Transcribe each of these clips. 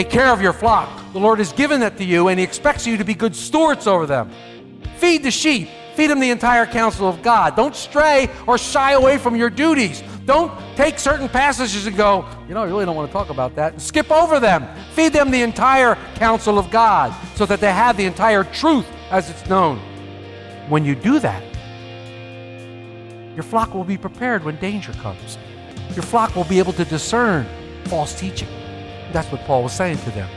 Take care of your flock. The Lord has given that to you, and He expects you to be good stewards over them. Feed the sheep. Feed them the entire counsel of God. Don't stray or shy away from your duties. Don't take certain passages and go, you know, I really don't want to talk about that. And skip over them. Feed them the entire counsel of God so that they have the entire truth as it's known. When you do that, your flock will be prepared when danger comes. Your flock will be able to discern false teaching. That's what Paul was saying to them.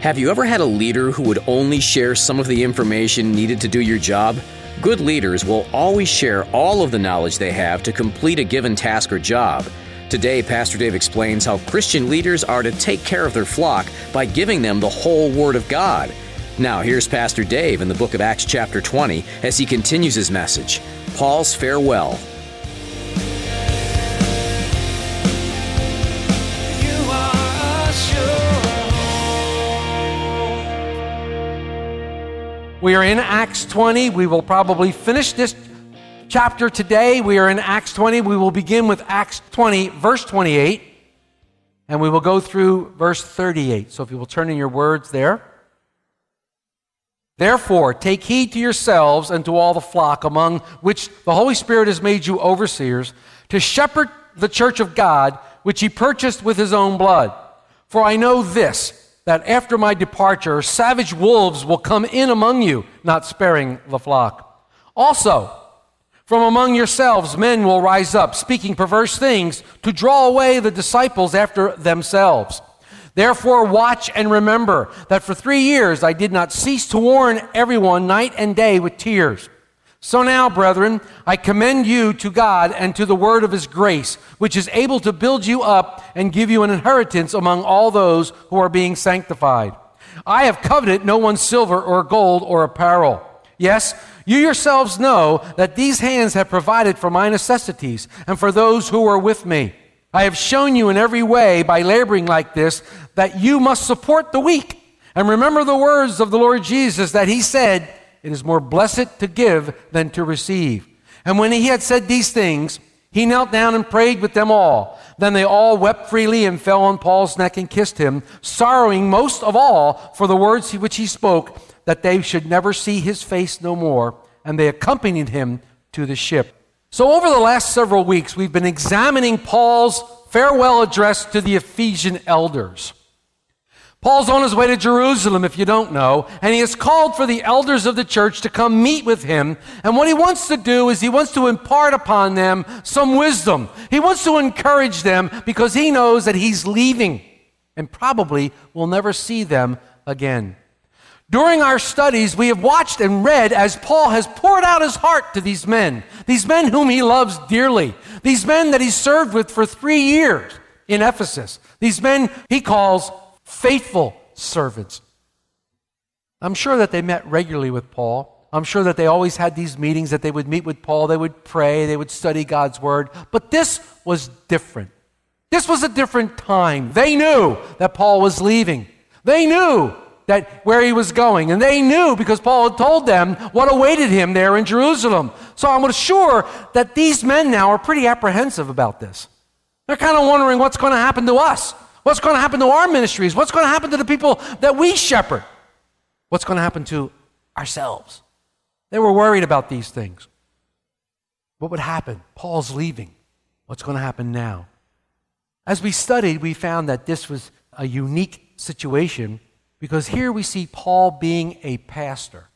Have you ever had a leader who would only share some of the information needed to do your job? Good leaders will always share all of the knowledge they have to complete a given task or job. Today, Pastor Dave explains how Christian leaders are to take care of their flock by giving them the whole Word of God. Now, here's Pastor Dave in the book of Acts, chapter 20, as he continues his message Paul's Farewell. We are in Acts 20. We will probably finish this chapter today. We are in Acts 20. We will begin with Acts 20, verse 28, and we will go through verse 38. So if you will turn in your words there. Therefore, take heed to yourselves and to all the flock among which the Holy Spirit has made you overseers, to shepherd the church of God, which he purchased with his own blood. For I know this, that after my departure, savage wolves will come in among you, not sparing the flock. Also, from among yourselves, men will rise up, speaking perverse things, to draw away the disciples after themselves. Therefore, watch and remember that for three years I did not cease to warn everyone night and day with tears. So now, brethren, I commend you to God and to the word of his grace, which is able to build you up and give you an inheritance among all those who are being sanctified. I have coveted no one's silver or gold or apparel. Yes, you yourselves know that these hands have provided for my necessities and for those who are with me. I have shown you in every way by laboring like this that you must support the weak. And remember the words of the Lord Jesus that he said, It is more blessed to give than to receive. And when he had said these things, he knelt down and prayed with them all. Then they all wept freely and fell on Paul's neck and kissed him, sorrowing most of all for the words which he spoke, that they should never see his face no more. And they accompanied him to the ship. So, over the last several weeks, we've been examining Paul's farewell address to the Ephesian elders. Paul's on his way to Jerusalem, if you don't know, and he has called for the elders of the church to come meet with him. And what he wants to do is he wants to impart upon them some wisdom. He wants to encourage them because he knows that he's leaving and probably will never see them again. During our studies, we have watched and read as Paul has poured out his heart to these men, these men whom he loves dearly, these men that he served with for three years in Ephesus, these men he calls faithful servants. I'm sure that they met regularly with Paul. I'm sure that they always had these meetings that they would meet with Paul, they would pray, they would study God's word. But this was different. This was a different time. They knew that Paul was leaving. They knew that where he was going. And they knew because Paul had told them what awaited him there in Jerusalem. So I'm sure that these men now are pretty apprehensive about this. They're kind of wondering what's going to happen to us. What's going to happen to our ministries? What's going to happen to the people that we shepherd? What's going to happen to ourselves? They were worried about these things. What would happen? Paul's leaving. What's going to happen now? As we studied, we found that this was a unique situation because here we see Paul being a pastor.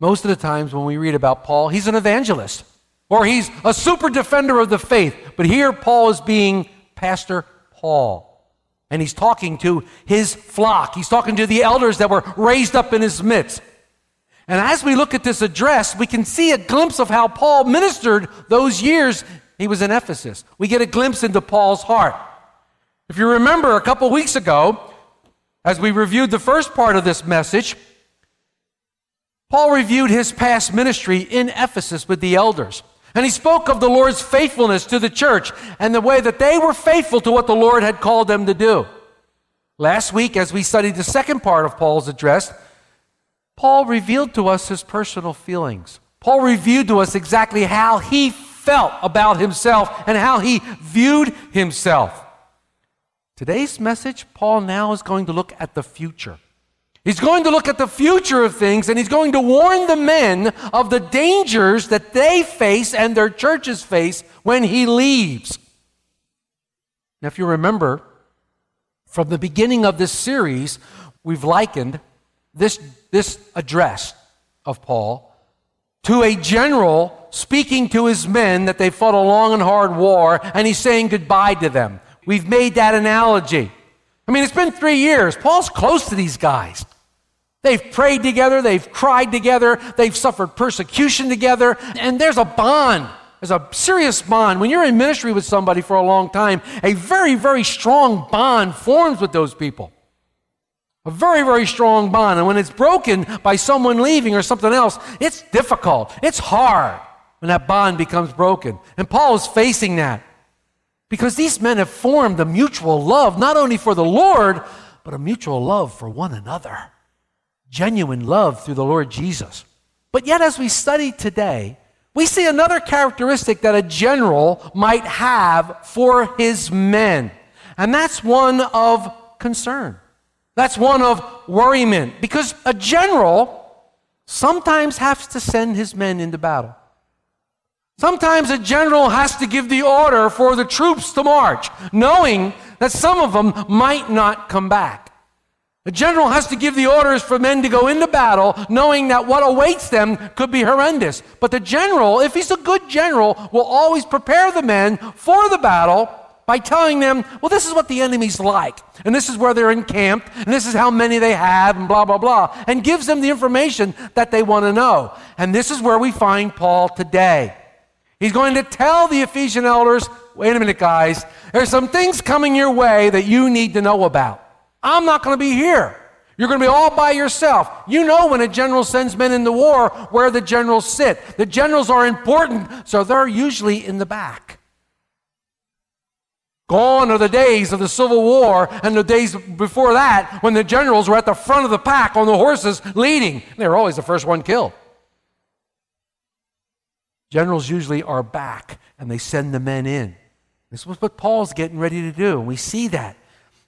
Most of the times when we read about Paul, he's an evangelist or he's a super defender of the faith. But here Paul is being Pastor Paul. And he's talking to his flock. He's talking to the elders that were raised up in his midst. And as we look at this address, we can see a glimpse of how Paul ministered those years he was in Ephesus. We get a glimpse into Paul's heart. If you remember a couple weeks ago, as we reviewed the first part of this message, Paul reviewed his past ministry in Ephesus with the elders. And he spoke of the Lord's faithfulness to the church and the way that they were faithful to what the Lord had called them to do. Last week, as we studied the second part of Paul's address, Paul revealed to us his personal feelings. Paul reviewed to us exactly how he felt about himself and how he viewed himself. Today's message, Paul now is going to look at the future. He's going to look at the future of things and he's going to warn the men of the dangers that they face and their churches face when he leaves. Now, if you remember, from the beginning of this series, we've likened this, this address of Paul to a general speaking to his men that they fought a long and hard war and he's saying goodbye to them. We've made that analogy. I mean, it's been three years. Paul's close to these guys. They've prayed together, they've cried together, they've suffered persecution together, and there's a bond. There's a serious bond. When you're in ministry with somebody for a long time, a very, very strong bond forms with those people. A very, very strong bond. And when it's broken by someone leaving or something else, it's difficult. It's hard when that bond becomes broken. And Paul is facing that. Because these men have formed a mutual love, not only for the Lord, but a mutual love for one another. Genuine love through the Lord Jesus. But yet, as we study today, we see another characteristic that a general might have for his men, and that's one of concern. That's one of worriment, because a general sometimes has to send his men into battle. Sometimes a general has to give the order for the troops to march, knowing that some of them might not come back. A general has to give the orders for men to go into battle, knowing that what awaits them could be horrendous. But the general, if he's a good general, will always prepare the men for the battle by telling them, well, this is what the enemy's like, and this is where they're encamped, and this is how many they have, and blah, blah, blah, and gives them the information that they want to know. And this is where we find Paul today. He's going to tell the Ephesian elders, wait a minute, guys, there's some things coming your way that you need to know about. I'm not going to be here. You're going to be all by yourself. You know when a general sends men into war where the generals sit. The generals are important, so they're usually in the back. Gone are the days of the Civil War and the days before that when the generals were at the front of the pack on the horses leading. They were always the first one killed. Generals usually are back and they send the men in. This was what Paul's getting ready to do. And we see that.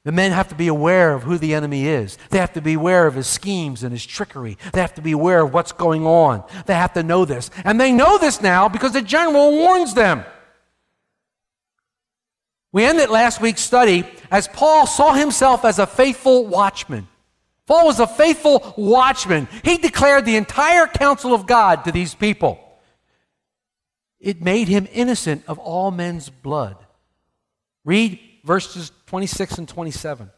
The men have to be aware of who the enemy is. They have to be aware of his schemes and his trickery. They have to be aware of what's going on. They have to know this. And they know this now because the general warns them. We ended last week's study as Paul saw himself as a faithful watchman. Paul was a faithful watchman. He declared the entire counsel of God to these people it made him innocent of all men's blood. Read verses 26 and 27.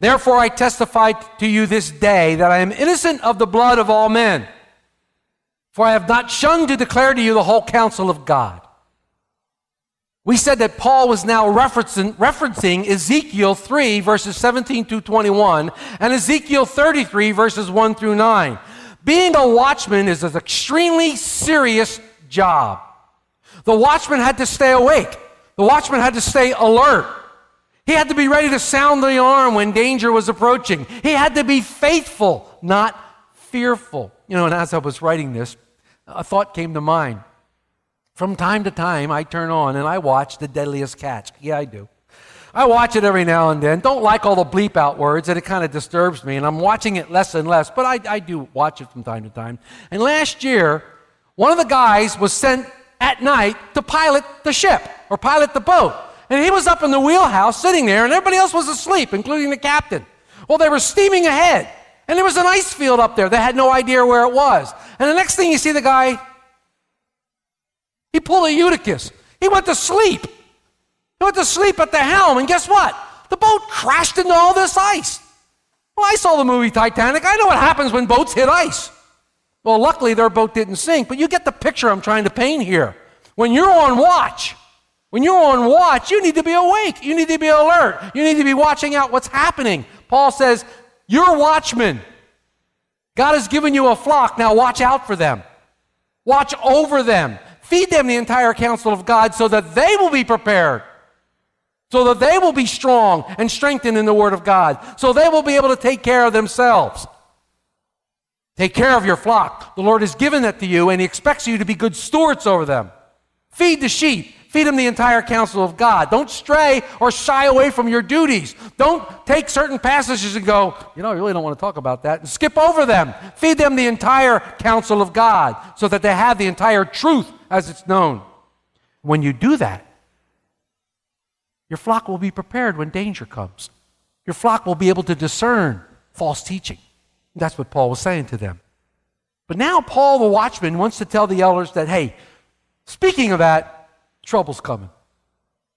Therefore, I testify to you this day that I am innocent of the blood of all men. For I have not shunned to declare to you the whole counsel of God. We said that Paul was now referencing, referencing Ezekiel 3, verses 17 through 21, and Ezekiel 33, verses 1 through 9. Being a watchman is an extremely serious job. The watchman had to stay awake, the watchman had to stay alert. He had to be ready to sound the alarm when danger was approaching. He had to be faithful, not fearful. You know, and as I was writing this, a thought came to mind. From time to time, I turn on and I watch The Deadliest Catch. Yeah, I do. I watch it every now and then. Don't like all the bleep out words, and it kind of disturbs me, and I'm watching it less and less, but I, I do watch it from time to time. And last year, one of the guys was sent at night to pilot the ship or pilot the boat. And he was up in the wheelhouse sitting there, and everybody else was asleep, including the captain. Well, they were steaming ahead, and there was an ice field up there. They had no idea where it was. And the next thing you see the guy, he pulled a Eutychus. He went to sleep. He went to sleep at the helm, and guess what? The boat crashed into all this ice. Well, I saw the movie Titanic. I know what happens when boats hit ice. Well, luckily their boat didn't sink, but you get the picture I'm trying to paint here. When you're on watch, when you're on watch, you need to be awake. You need to be alert. You need to be watching out what's happening. Paul says, You're watchmen. God has given you a flock. Now watch out for them. Watch over them. Feed them the entire counsel of God so that they will be prepared. So that they will be strong and strengthened in the Word of God. So they will be able to take care of themselves. Take care of your flock. The Lord has given that to you, and He expects you to be good stewards over them. Feed the sheep. Feed them the entire counsel of God. Don't stray or shy away from your duties. Don't take certain passages and go, you know, I really don't want to talk about that, and skip over them. Feed them the entire counsel of God so that they have the entire truth as it's known. When you do that, your flock will be prepared when danger comes. Your flock will be able to discern false teaching. That's what Paul was saying to them. But now, Paul, the watchman, wants to tell the elders that, hey, speaking of that, trouble's coming.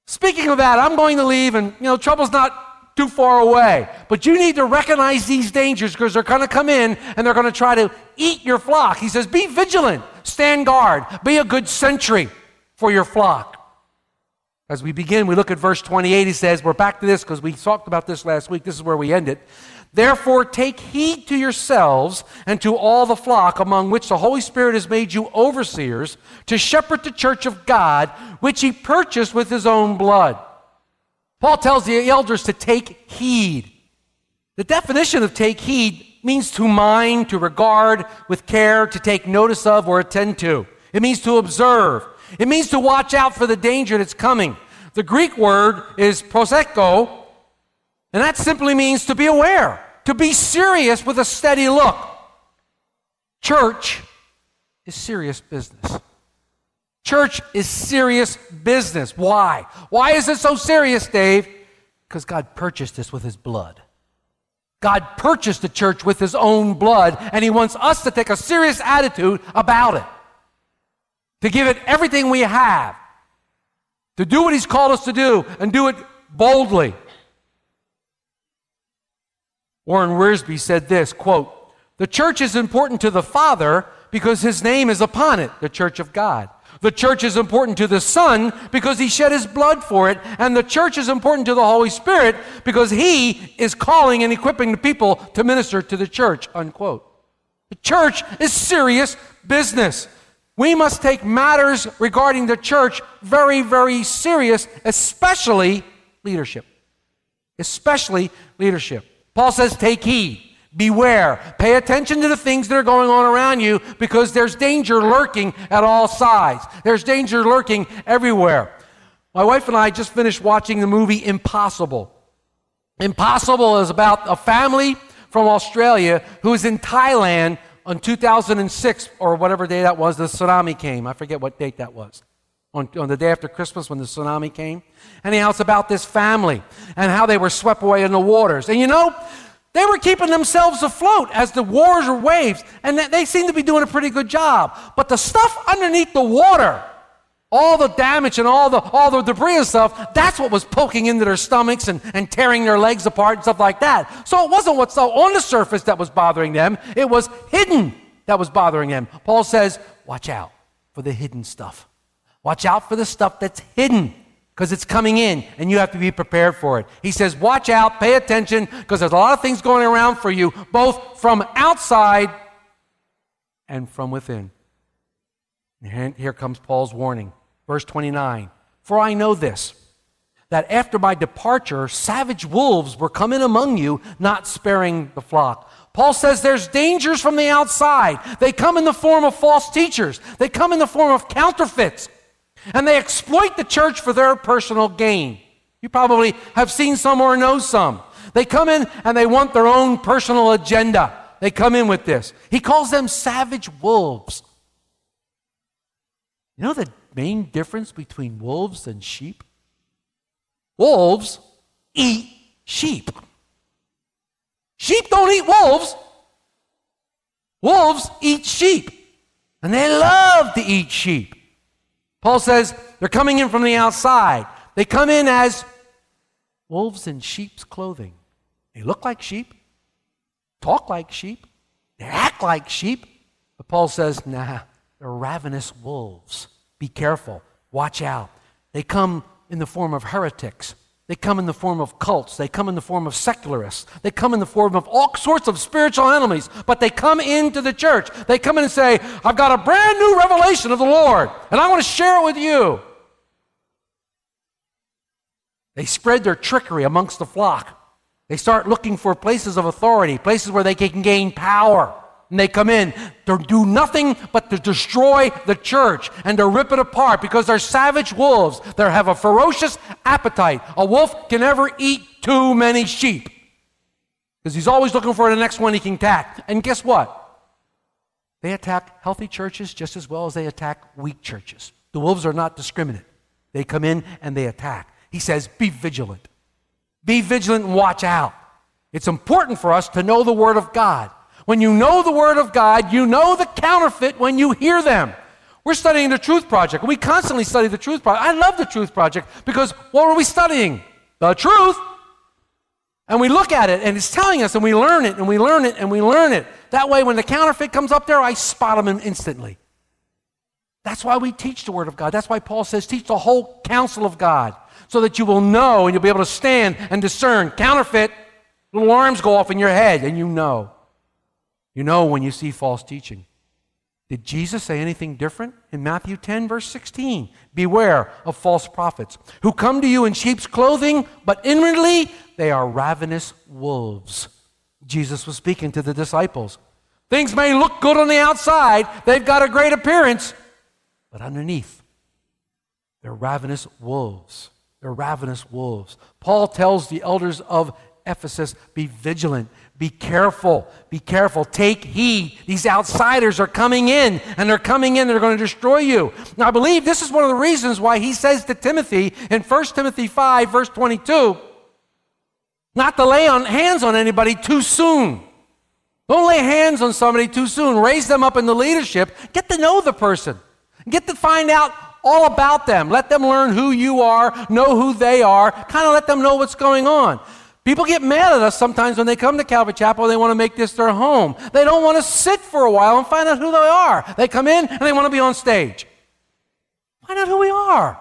Speaking of that, I'm going to leave, and, you know, trouble's not too far away. But you need to recognize these dangers because they're going to come in and they're going to try to eat your flock. He says, be vigilant, stand guard, be a good sentry for your flock. As we begin, we look at verse 28. He says, We're back to this because we talked about this last week. This is where we end it. Therefore, take heed to yourselves and to all the flock among which the Holy Spirit has made you overseers to shepherd the church of God, which he purchased with his own blood. Paul tells the elders to take heed. The definition of take heed means to mind, to regard with care, to take notice of, or attend to. It means to observe. It means to watch out for the danger that's coming. The Greek word is prosecho, and that simply means to be aware, to be serious with a steady look. Church is serious business. Church is serious business. Why? Why is it so serious, Dave? Because God purchased us with His blood. God purchased the church with His own blood, and He wants us to take a serious attitude about it, to give it everything we have, to do what He's called us to do, and do it boldly. Warren Wiersbe said this quote, The church is important to the Father because his name is upon it, the church of God. The church is important to the Son because he shed his blood for it. And the church is important to the Holy Spirit because he is calling and equipping the people to minister to the church. Unquote. The church is serious business. We must take matters regarding the church very, very serious, especially leadership. Especially leadership. Paul says, take heed, beware, pay attention to the things that are going on around you because there's danger lurking at all sides. There's danger lurking everywhere. My wife and I just finished watching the movie Impossible. Impossible is about a family from Australia who is in Thailand on 2006 or whatever day that was, the tsunami came. I forget what date that was. On, on the day after Christmas when the tsunami came. Anyhow, it's about this family and how they were swept away in the waters. And you know, they were keeping themselves afloat as the waters were waves, and they seemed to be doing a pretty good job. But the stuff underneath the water, all the damage and all the, all the debris and stuff, that's what was poking into their stomachs and, and tearing their legs apart and stuff like that. So it wasn't what's on the surface that was bothering them, it was hidden that was bothering them. Paul says, watch out for the hidden stuff. Watch out for the stuff that's hidden because it's coming in and you have to be prepared for it. He says, watch out, pay attention because there's a lot of things going around for you, both from outside and from within. And here comes Paul's warning. Verse 29 For I know this, that after my departure, savage wolves were coming among you, not sparing the flock. Paul says there's dangers from the outside. They come in the form of false teachers, they come in the form of counterfeits, and they exploit the church for their personal gain. You probably have seen some or know some. They come in and they want their own personal agenda. They come in with this. He calls them savage wolves. You know the main difference between wolves and sheep? Wolves eat sheep. Sheep don't eat wolves. Wolves eat sheep. And they love to eat sheep. Paul says they're coming in from the outside. They come in as wolves in sheep's clothing. They look like sheep, talk like sheep, they act like sheep. But Paul says, nah, they're ravenous wolves. Be careful, watch out. They come in the form of heretics. They come in the form of cults. They come in the form of secularists. They come in the form of all sorts of spiritual enemies. But they come into the church. They come in and say, I've got a brand new revelation of the Lord, and I want to share it with you. They spread their trickery amongst the flock. They start looking for places of authority, places where they can gain power. And they come in to do nothing but to destroy the church and to rip it apart because they're savage wolves. They have a ferocious appetite. A wolf can never eat too many sheep because he's always looking for the next one he can attack. And guess what? They attack healthy churches just as well as they attack weak churches. The wolves are not discriminate. They come in and they attack. He says, Be vigilant. Be vigilant and watch out. It's important for us to know the Word of God. When you know the Word of God, you know the counterfeit when you hear them. We're studying the Truth Project. We constantly study the Truth Project. I love the Truth Project because what are we studying? The truth. And we look at it and it's telling us and we learn it and we learn it and we learn it. That way, when the counterfeit comes up there, I spot them instantly. That's why we teach the Word of God. That's why Paul says, teach the whole counsel of God so that you will know and you'll be able to stand and discern. Counterfeit, little alarms go off in your head and you know. You know when you see false teaching. Did Jesus say anything different in Matthew 10, verse 16? Beware of false prophets who come to you in sheep's clothing, but inwardly they are ravenous wolves. Jesus was speaking to the disciples. Things may look good on the outside, they've got a great appearance, but underneath, they're ravenous wolves. They're ravenous wolves. Paul tells the elders of Ephesus be vigilant, be careful, be careful, take heed. These outsiders are coming in, and they're coming in, they're going to destroy you. Now, I believe this is one of the reasons why he says to Timothy in 1 Timothy 5, verse 22, not to lay on hands on anybody too soon. Don't lay hands on somebody too soon. Raise them up in the leadership. Get to know the person. Get to find out all about them. Let them learn who you are, know who they are, kind of let them know what's going on. People get mad at us sometimes when they come to Calvary Chapel they want to make this their home. They don't want to sit for a while and find out who they are. They come in and they want to be on stage. Find out who we are.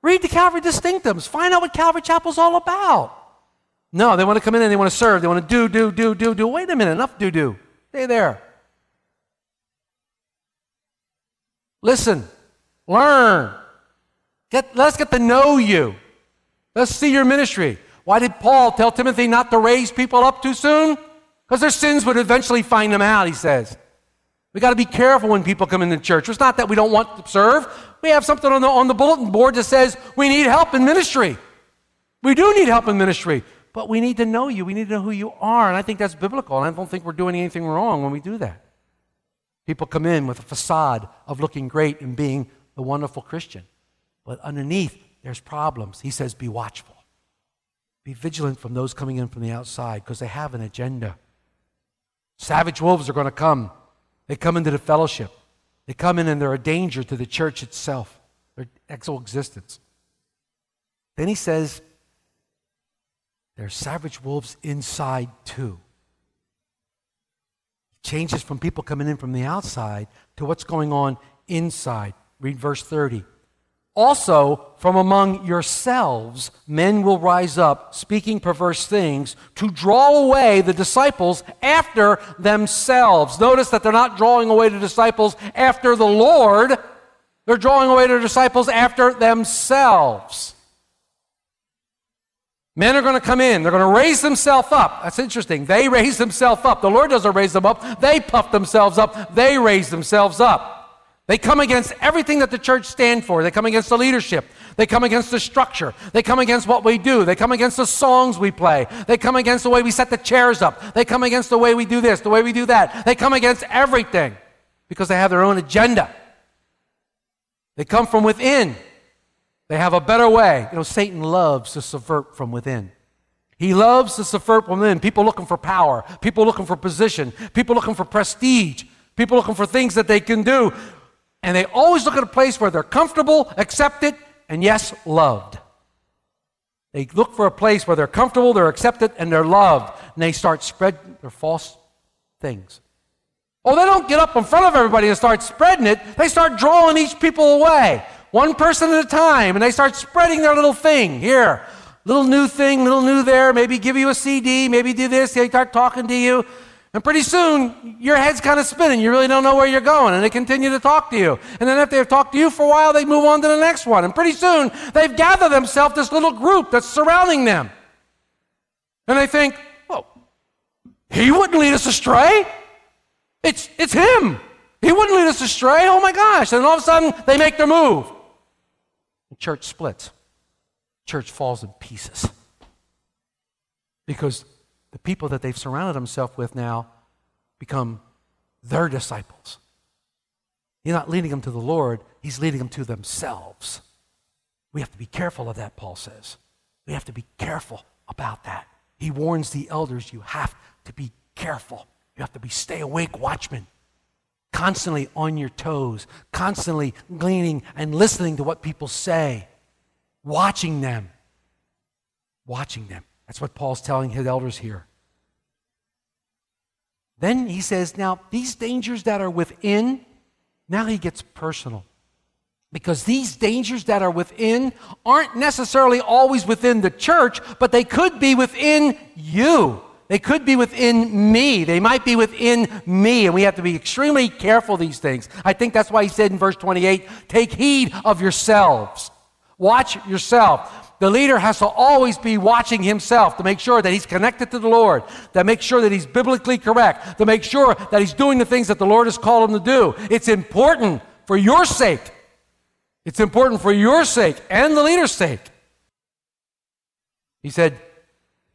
Read the Calvary Distinctives. Find out what Calvary Chapel's all about. No, they want to come in and they want to serve. They want to do, do, do, do, do. Wait a minute, enough do, do. Stay there. Listen, learn. Get, let's get to know you. Let's see your ministry. Why did Paul tell Timothy not to raise people up too soon? Because their sins would eventually find them out, he says. We got to be careful when people come into church. It's not that we don't want to serve. We have something on the, on the bulletin board that says we need help in ministry. We do need help in ministry, but we need to know you. We need to know who you are. And I think that's biblical. And I don't think we're doing anything wrong when we do that. People come in with a facade of looking great and being the wonderful Christian. But underneath, there's problems. He says, be watchful. Be vigilant from those coming in from the outside because they have an agenda. Savage wolves are going to come. They come into the fellowship. They come in and they're a danger to the church itself, their actual existence. Then he says, there are savage wolves inside too. changes from people coming in from the outside to what's going on inside. Read verse 30. Also, from among yourselves, men will rise up, speaking perverse things, to draw away the disciples after themselves. Notice that they're not drawing away the disciples after the Lord, they're drawing away the disciples after themselves. Men are going to come in. They're going to raise themselves up. That's interesting. They raise themselves up. The Lord doesn't raise them up. They puff themselves up. They raise themselves up. They come against everything that the church stands for. They come against the leadership. They come against the structure. They come against what we do. They come against the songs we play. They come against the way we set the chairs up. They come against the way we do this, the way we do that. They come against everything because they have their own agenda. They come from within. They have a better way. You know, Satan loves to subvert from within. He loves to subvert from within. People looking for power, people looking for position, people looking for prestige, people looking for things that they can do. And they always look at a place where they're comfortable, accepted, and yes, loved. They look for a place where they're comfortable, they're accepted, and they're loved. and they start spreading their false things. Oh, they don't get up in front of everybody and start spreading it. They start drawing each people away, one person at a time, and they start spreading their little thing here. Little new thing, little new there, maybe give you a CD, maybe do this, they start talking to you. And pretty soon, your head's kind of spinning. You really don't know where you're going, and they continue to talk to you. And then after they've talked to you for a while, they move on to the next one. And pretty soon, they've gathered themselves this little group that's surrounding them. And they think, well, he wouldn't lead us astray. It's, it's him. He wouldn't lead us astray. Oh my gosh. And all of a sudden, they make their move. The church splits. Church falls in pieces. Because the people that they've surrounded themselves with now become their disciples. He's not leading them to the Lord, he's leading them to themselves. We have to be careful of that, Paul says. We have to be careful about that. He warns the elders you have to be careful. You have to be stay awake watchmen, constantly on your toes, constantly gleaning and listening to what people say, watching them. Watching them. That's what Paul's telling his elders here. Then he says, now, these dangers that are within, now he gets personal. Because these dangers that are within aren't necessarily always within the church, but they could be within you. They could be within me. They might be within me. And we have to be extremely careful these things. I think that's why he said in verse 28 take heed of yourselves. Watch yourself. The leader has to always be watching himself to make sure that he's connected to the Lord, to make sure that he's biblically correct, to make sure that he's doing the things that the Lord has called him to do. It's important for your sake. It's important for your sake and the leader's sake. He said,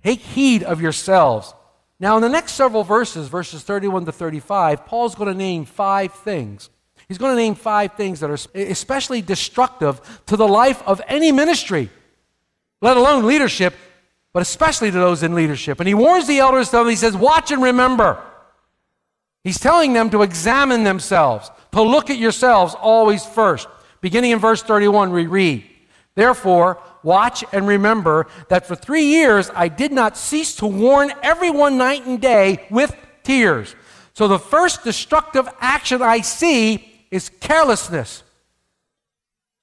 Take heed of yourselves. Now, in the next several verses, verses 31 to 35, Paul's going to name five things. He's going to name five things that are especially destructive to the life of any ministry let alone leadership, but especially to those in leadership. And he warns the elders, though, he says, Watch and remember. He's telling them to examine themselves, to look at yourselves always first. Beginning in verse 31, we read, Therefore, watch and remember that for three years I did not cease to warn everyone night and day with tears. So the first destructive action I see is carelessness.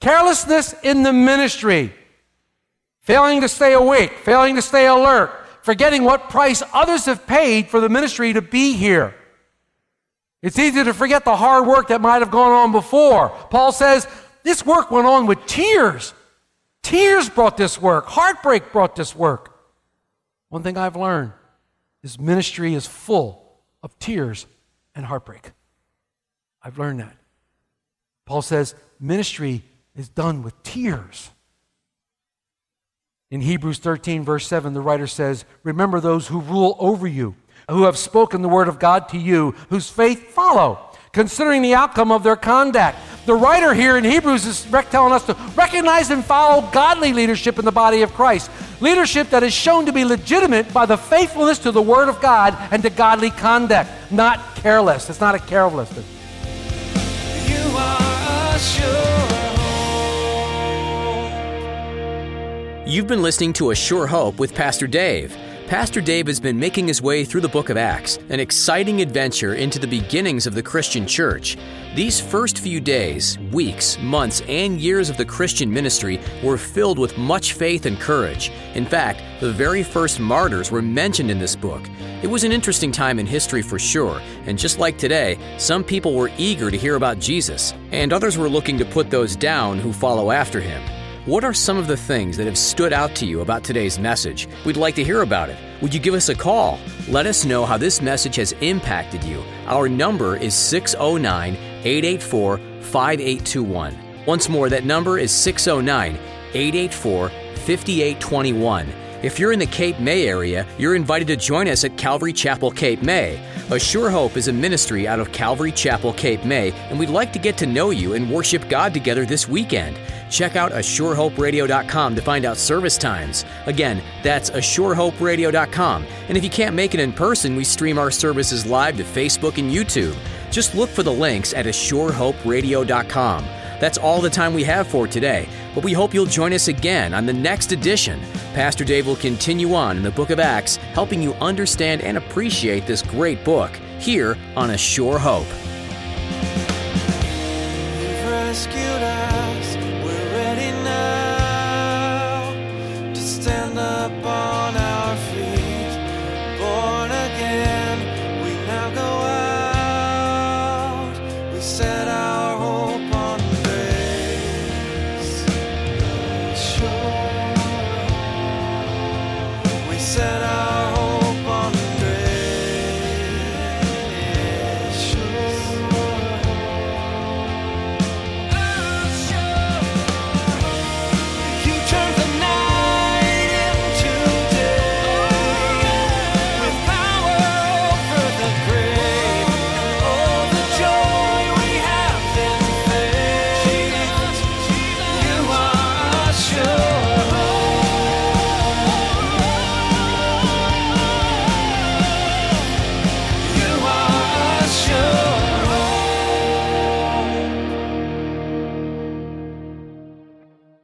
Carelessness in the ministry failing to stay awake, failing to stay alert, forgetting what price others have paid for the ministry to be here. It's easy to forget the hard work that might have gone on before. Paul says this work went on with tears. Tears brought this work, heartbreak brought this work. One thing I've learned is ministry is full of tears and heartbreak. I've learned that. Paul says ministry is done with tears. In Hebrews 13, verse 7, the writer says, Remember those who rule over you, who have spoken the word of God to you, whose faith follow, considering the outcome of their conduct. The writer here in Hebrews is telling us to recognize and follow godly leadership in the body of Christ. Leadership that is shown to be legitimate by the faithfulness to the word of God and to godly conduct, not careless. It's not a carelessness. You are a You've been listening to A Sure Hope with Pastor Dave. Pastor Dave has been making his way through the book of Acts, an exciting adventure into the beginnings of the Christian church. These first few days, weeks, months, and years of the Christian ministry were filled with much faith and courage. In fact, the very first martyrs were mentioned in this book. It was an interesting time in history for sure, and just like today, some people were eager to hear about Jesus, and others were looking to put those down who follow after him. What are some of the things that have stood out to you about today's message? We'd like to hear about it. Would you give us a call? Let us know how this message has impacted you. Our number is 609 884 5821. Once more, that number is 609 884 5821. If you're in the Cape May area, you're invited to join us at Calvary Chapel, Cape May. A Sure Hope is a ministry out of Calvary Chapel, Cape May, and we'd like to get to know you and worship God together this weekend. Check out ASureHopeRadio.com to find out service times. Again, that's ASureHopeRadio.com. And if you can't make it in person, we stream our services live to Facebook and YouTube. Just look for the links at ASureHopeRadio.com. That's all the time we have for today, but we hope you'll join us again on the next edition. Pastor Dave will continue on in the book of Acts, helping you understand and appreciate this great book here on A Sure Hope. up on